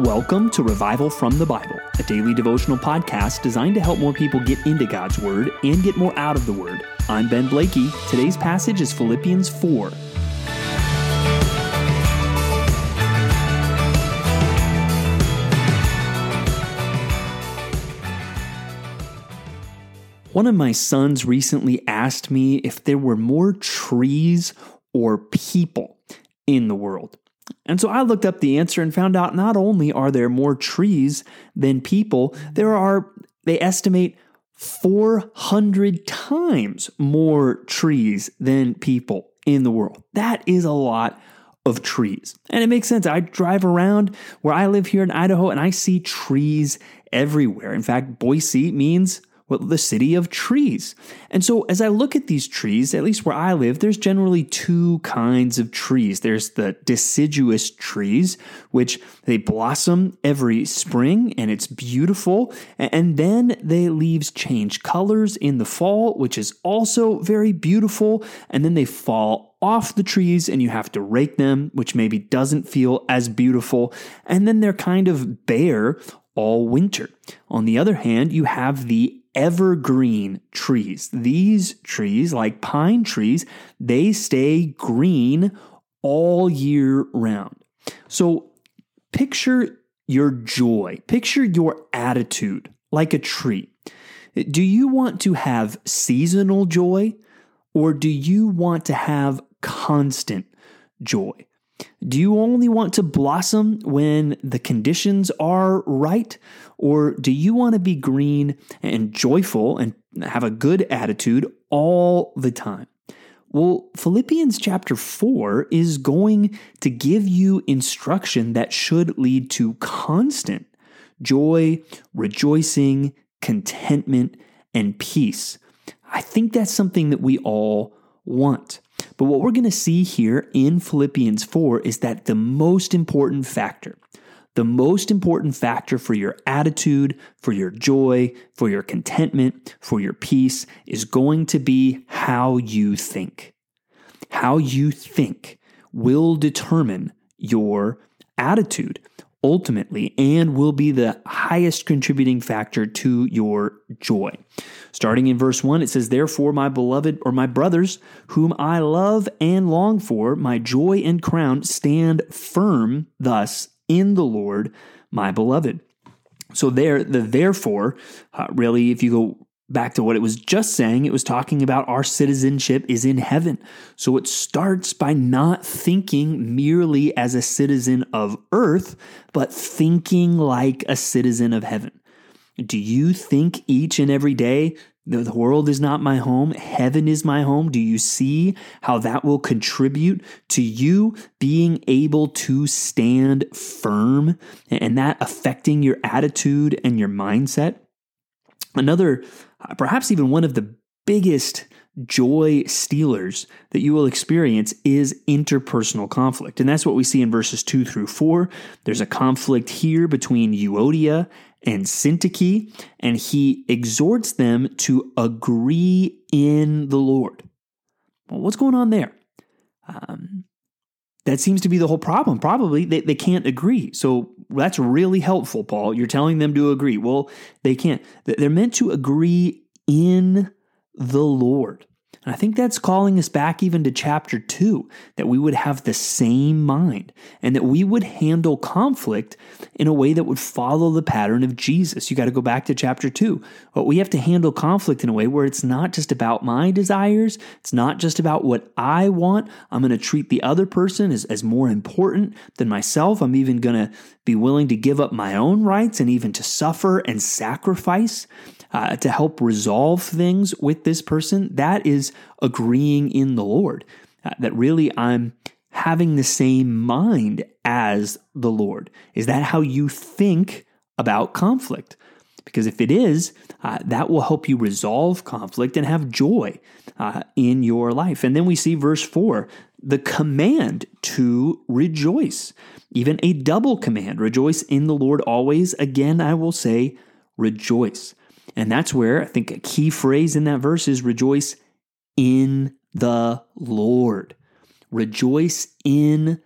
Welcome to Revival from the Bible, a daily devotional podcast designed to help more people get into God's Word and get more out of the Word. I'm Ben Blakey. Today's passage is Philippians 4. One of my sons recently asked me if there were more trees or people in the world. And so I looked up the answer and found out not only are there more trees than people, there are, they estimate, 400 times more trees than people in the world. That is a lot of trees. And it makes sense. I drive around where I live here in Idaho and I see trees everywhere. In fact, Boise means well, the city of trees. And so, as I look at these trees, at least where I live, there's generally two kinds of trees. There's the deciduous trees, which they blossom every spring and it's beautiful. And then the leaves change colors in the fall, which is also very beautiful. And then they fall off the trees and you have to rake them, which maybe doesn't feel as beautiful. And then they're kind of bare all winter. On the other hand, you have the evergreen trees. These trees, like pine trees, they stay green all year round. So picture your joy, picture your attitude like a tree. Do you want to have seasonal joy or do you want to have constant joy? Do you only want to blossom when the conditions are right? Or do you want to be green and joyful and have a good attitude all the time? Well, Philippians chapter 4 is going to give you instruction that should lead to constant joy, rejoicing, contentment, and peace. I think that's something that we all want. But what we're going to see here in Philippians 4 is that the most important factor, the most important factor for your attitude, for your joy, for your contentment, for your peace is going to be how you think. How you think will determine your attitude ultimately and will be the highest contributing factor to your joy. Starting in verse 1, it says, Therefore, my beloved, or my brothers, whom I love and long for, my joy and crown, stand firm thus in the Lord, my beloved. So, there, the therefore, uh, really, if you go back to what it was just saying, it was talking about our citizenship is in heaven. So it starts by not thinking merely as a citizen of earth, but thinking like a citizen of heaven. Do you think each and every day the world is not my home, heaven is my home? Do you see how that will contribute to you being able to stand firm and that affecting your attitude and your mindset? Another perhaps even one of the biggest joy stealers that you will experience is interpersonal conflict. And that's what we see in verses 2 through 4. There's a conflict here between Euodia and Syntyche, and he exhorts them to agree in the Lord. Well, what's going on there? Um, that seems to be the whole problem. Probably they, they can't agree. So that's really helpful, Paul. You're telling them to agree. Well, they can't. They're meant to agree in the Lord. And I think that's calling us back even to chapter two, that we would have the same mind and that we would handle conflict in a way that would follow the pattern of Jesus. You got to go back to chapter two. But we have to handle conflict in a way where it's not just about my desires, it's not just about what I want. I'm going to treat the other person as, as more important than myself. I'm even going to be willing to give up my own rights and even to suffer and sacrifice uh, to help resolve things with this person, that is agreeing in the Lord. Uh, that really I'm having the same mind as the Lord. Is that how you think about conflict? Because if it is, uh, that will help you resolve conflict and have joy uh, in your life. And then we see verse 4 the command to rejoice, even a double command rejoice in the Lord always. Again, I will say, rejoice. And that's where I think a key phrase in that verse is rejoice in the Lord. Rejoice in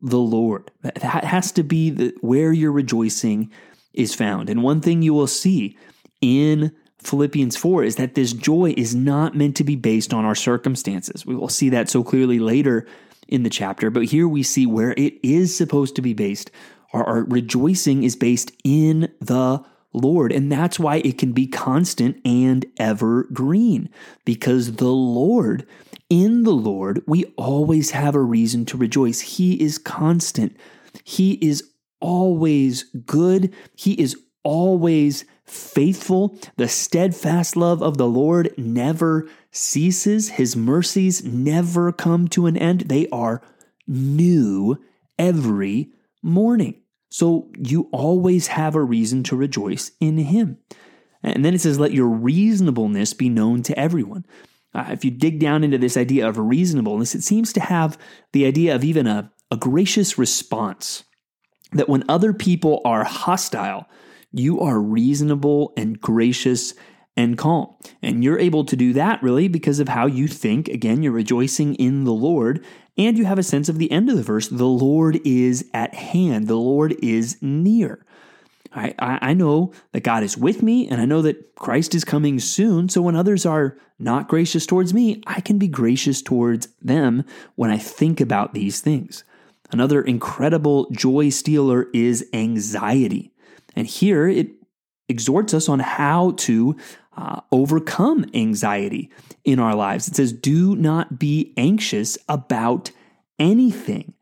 the Lord. That has to be the, where your rejoicing is found. And one thing you will see in Philippians 4 is that this joy is not meant to be based on our circumstances. We will see that so clearly later in the chapter, but here we see where it is supposed to be based. Our, our rejoicing is based in the Lord. And that's why it can be constant and evergreen, because the Lord, in the Lord, we always have a reason to rejoice. He is constant, He is always good, He is always faithful. The steadfast love of the Lord never ceases, His mercies never come to an end. They are new every morning. So you always have a reason to rejoice in Him. And then it says, let your reasonableness be known to everyone. Uh, if you dig down into this idea of reasonableness, it seems to have the idea of even a, a gracious response. That when other people are hostile, you are reasonable and gracious and calm. And you're able to do that really because of how you think. Again, you're rejoicing in the Lord, and you have a sense of the end of the verse the Lord is at hand, the Lord is near. I, I know that God is with me, and I know that Christ is coming soon. So when others are not gracious towards me, I can be gracious towards them when I think about these things. Another incredible joy stealer is anxiety. And here it exhorts us on how to uh, overcome anxiety in our lives. It says, Do not be anxious about anything,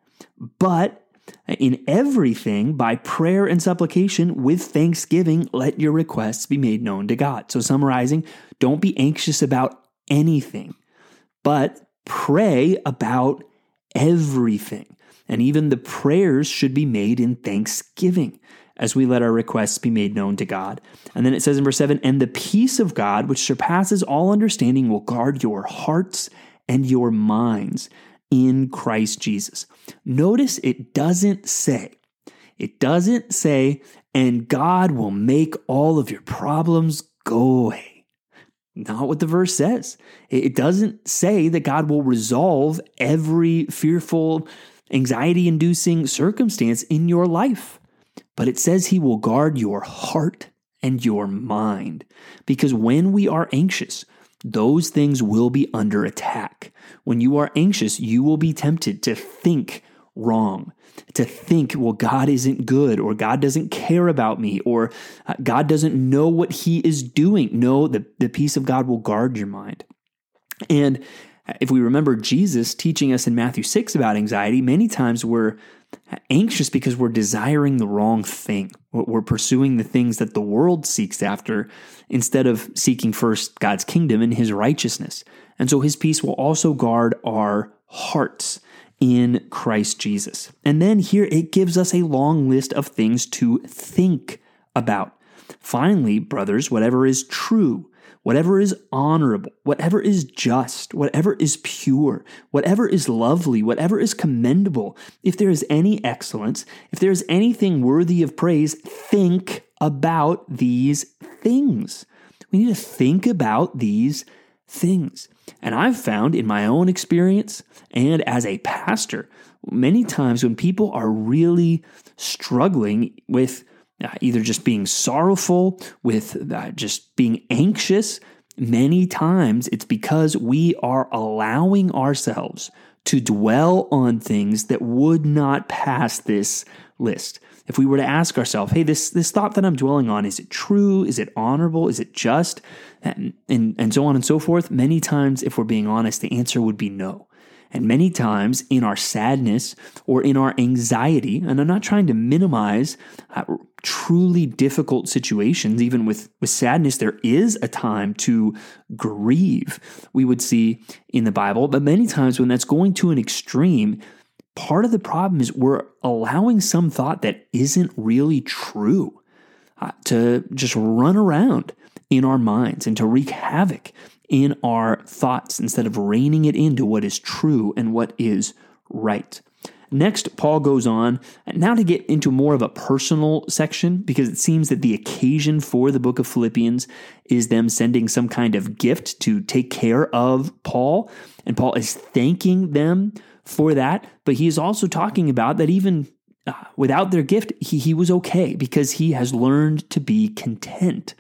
but in everything, by prayer and supplication with thanksgiving, let your requests be made known to God. So, summarizing, don't be anxious about anything, but pray about everything. And even the prayers should be made in thanksgiving as we let our requests be made known to God. And then it says in verse 7 And the peace of God, which surpasses all understanding, will guard your hearts and your minds in Christ Jesus. Notice it doesn't say, it doesn't say, and God will make all of your problems go away. Not what the verse says. It doesn't say that God will resolve every fearful, anxiety inducing circumstance in your life. But it says he will guard your heart and your mind. Because when we are anxious, those things will be under attack. When you are anxious, you will be tempted to think wrong, to think, well, God isn't good, or God doesn't care about me, or uh, God doesn't know what He is doing. No, the, the peace of God will guard your mind. And if we remember Jesus teaching us in Matthew 6 about anxiety, many times we're anxious because we're desiring the wrong thing. We're pursuing the things that the world seeks after instead of seeking first God's kingdom and his righteousness. And so his peace will also guard our hearts in Christ Jesus. And then here it gives us a long list of things to think about. Finally, brothers, whatever is true, whatever is honorable, whatever is just, whatever is pure, whatever is lovely, whatever is commendable, if there is any excellence, if there is anything worthy of praise, think about these things. We need to think about these things. And I've found in my own experience and as a pastor, many times when people are really struggling with uh, either just being sorrowful, with uh, just being anxious. Many times it's because we are allowing ourselves to dwell on things that would not pass this list. If we were to ask ourselves, hey, this, this thought that I'm dwelling on, is it true? Is it honorable? Is it just? And, and, and so on and so forth. Many times, if we're being honest, the answer would be no. And many times in our sadness or in our anxiety, and I'm not trying to minimize uh, truly difficult situations, even with, with sadness, there is a time to grieve, we would see in the Bible. But many times when that's going to an extreme, part of the problem is we're allowing some thought that isn't really true uh, to just run around in our minds and to wreak havoc in our thoughts instead of reining it into what is true and what is right. Next, Paul goes on now to get into more of a personal section because it seems that the occasion for the book of Philippians is them sending some kind of gift to take care of Paul. And Paul is thanking them for that, but he is also talking about that even uh, without their gift, he, he was okay because he has learned to be content.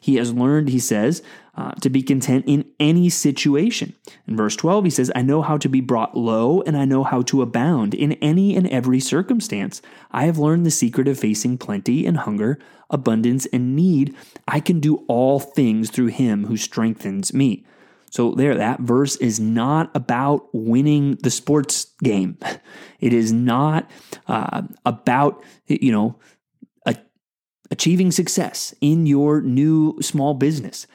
He has learned, he says, uh, to be content in any situation. In verse 12, he says, I know how to be brought low and I know how to abound in any and every circumstance. I have learned the secret of facing plenty and hunger, abundance and need. I can do all things through him who strengthens me. So, there, that verse is not about winning the sports game. It is not uh, about, you know, achieving success in your new small business.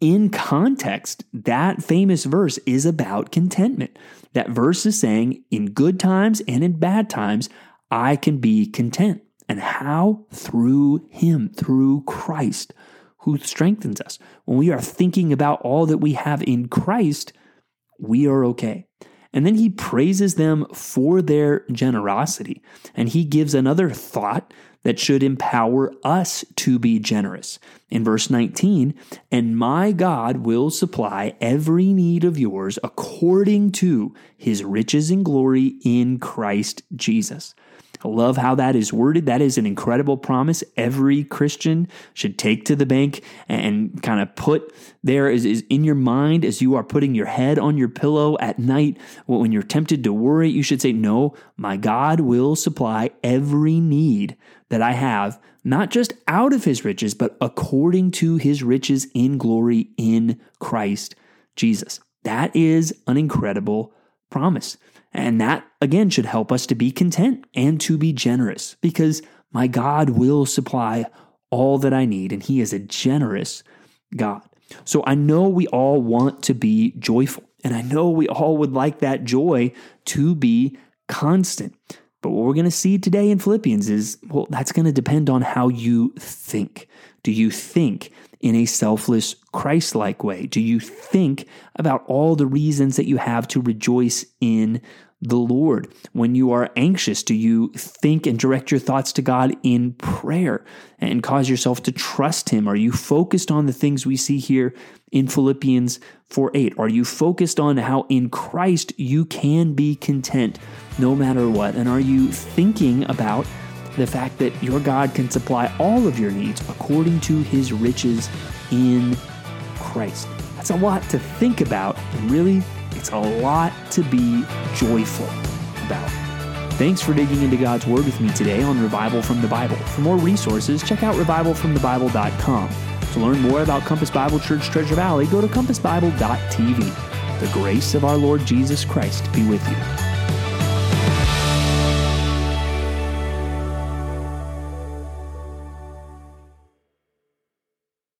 In context, that famous verse is about contentment. That verse is saying, in good times and in bad times, I can be content. And how? Through Him, through Christ who strengthens us. When we are thinking about all that we have in Christ, we are okay. And then he praises them for their generosity. And he gives another thought that should empower us to be generous. In verse 19, and my God will supply every need of yours according to his riches and glory in Christ Jesus. I love how that is worded. That is an incredible promise every Christian should take to the bank and kind of put there is, is in your mind as you are putting your head on your pillow at night. When you're tempted to worry, you should say, No, my God will supply every need that I have, not just out of his riches, but according to his riches in glory in Christ Jesus. That is an incredible promise. And that, again, should help us to be content and to be generous because my God will supply all that I need, and He is a generous God. So I know we all want to be joyful, and I know we all would like that joy to be constant. But what we're going to see today in Philippians is well, that's going to depend on how you think. Do you think in a selfless, Christ like way? Do you think about all the reasons that you have to rejoice in the Lord? When you are anxious, do you think and direct your thoughts to God in prayer and cause yourself to trust Him? Are you focused on the things we see here in Philippians 4 8? Are you focused on how in Christ you can be content no matter what? And are you thinking about the fact that your God can supply all of your needs according to His riches in Christ? That's a lot to think about and really it's a lot to be joyful about. Thanks for digging into God's Word with me today on Revival from the Bible. For more resources, check out revivalfromthebible.com. To learn more about Compass Bible Church Treasure Valley, go to compassbible.tv. The grace of our Lord Jesus Christ be with you.